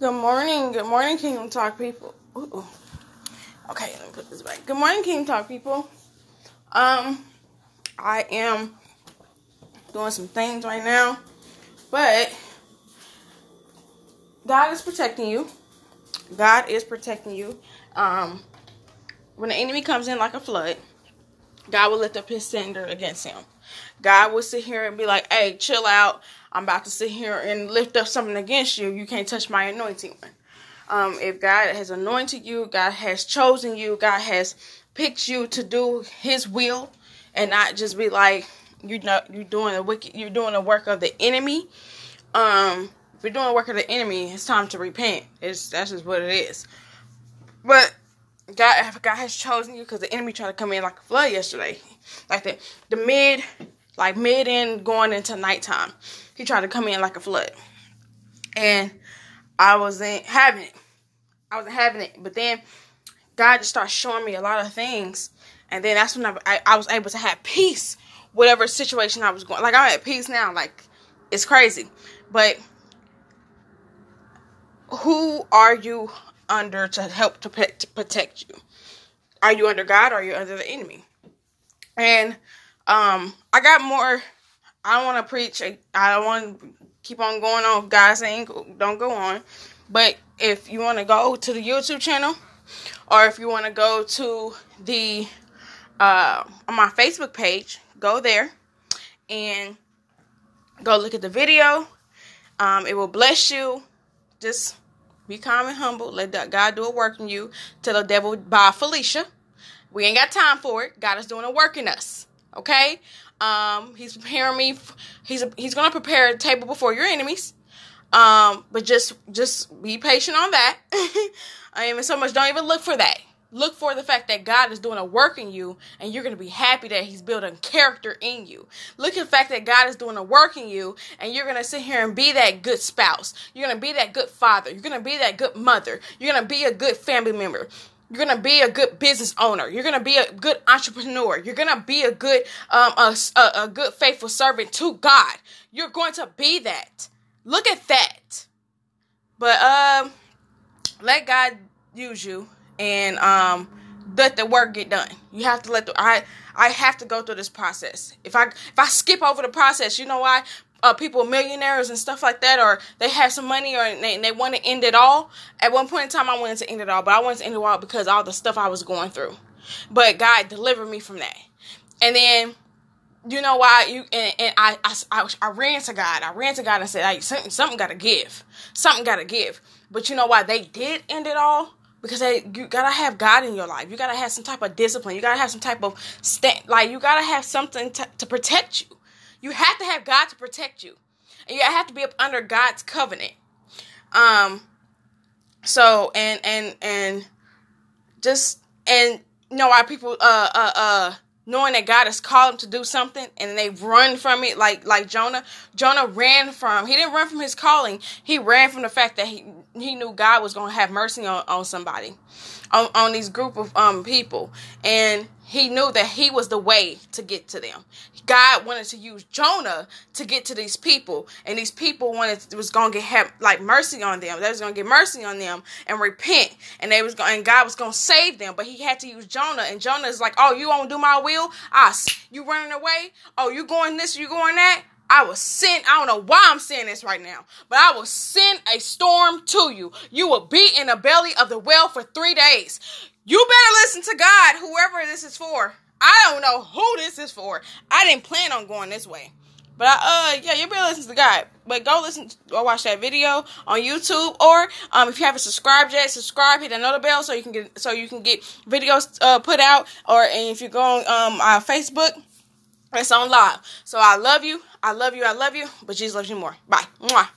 Good morning. Good morning, Kingdom Talk people. Ooh. Okay, let me put this back. Good morning, Kingdom Talk people. Um, I am doing some things right now, but God is protecting you. God is protecting you. Um, when the enemy comes in like a flood, God will lift up his standard against him. God will sit here and be like, hey, chill out. I'm about to sit here and lift up something against you. You can't touch my anointing one. Um, if God has anointed you, God has chosen you, God has picked you to do his will and not just be like, you know, you're doing the wicked, you're doing the work of the enemy. Um, if you're doing the work of the enemy, it's time to repent. It's that's just what it is. But God, God has chosen you because the enemy tried to come in like a flood yesterday, like the the mid, like mid and going into nighttime. He tried to come in like a flood, and I wasn't having it. I wasn't having it. But then God just started showing me a lot of things, and then that's when I, I, I was able to have peace, whatever situation I was going. Like I'm at peace now. Like it's crazy, but who are you under to help to, protect you? Are you under God or are you under the enemy? And um, I got more. I don't want to preach. I don't want to keep on going on. God saying don't go on. But if you want to go to the YouTube channel, or if you want to go to the uh, on my Facebook page, go there and go look at the video. Um, it will bless you. Just be calm and humble. Let God do a work in you. Tell the devil, bye, Felicia. We ain't got time for it. God is doing a work in us. Okay? Um, he's preparing me. He's he's gonna prepare a table before your enemies. Um, but just just be patient on that. I mean, so much. Don't even look for that. Look for the fact that God is doing a work in you, and you're gonna be happy that He's building character in you. Look at the fact that God is doing a work in you, and you're gonna sit here and be that good spouse. You're gonna be that good father. You're gonna be that good mother. You're gonna be a good family member. You're gonna be a good business owner. You're gonna be a good entrepreneur. You're gonna be a good, um, a, a, a good faithful servant to God. You're going to be that. Look at that. But um, let God use you and um let the work get done. You have to let the I I have to go through this process. If I if I skip over the process, you know why? Uh, people millionaires and stuff like that, or they have some money, or they, they want to end it all. At one point in time, I wanted to end it all, but I wanted to end it all because all the stuff I was going through. But God delivered me from that. And then, you know why? You and, and I, I, I ran to God. I ran to God and said, "Hey, something something got to give. Something got to give." But you know why they did end it all? Because they, you gotta have God in your life. You gotta have some type of discipline. You gotta have some type of stand. Like you gotta have something to, to protect you. You have to have God to protect you, and you have to be up under God's covenant. Um. So and and and just and you know why people uh uh uh knowing that God has called them to do something and they run from it like like Jonah. Jonah ran from he didn't run from his calling. He ran from the fact that he he knew God was going to have mercy on, on somebody, on, on these group of um people, and he knew that he was the way to get to them. God wanted to use Jonah to get to these people, and these people wanted was going to get have, like mercy on them. They was going to get mercy on them and repent, and they was going and God was going to save them. But he had to use Jonah, and Jonah is like, "Oh, you won't do my will? Ah, you running away? Oh, you going this? You going that?" I will send, I don't know why I'm saying this right now, but I will send a storm to you. You will be in the belly of the well for three days. You better listen to God, whoever this is for. I don't know who this is for. I didn't plan on going this way. But I, uh, yeah, you better listen to God. But go listen or watch that video on YouTube, or um, if you haven't subscribed yet, subscribe, hit another bell so you can get so you can get videos uh, put out. Or and if you go on um our Facebook, it's on live. So I love you. I love you. I love you. But Jesus loves you more. Bye. Mwah.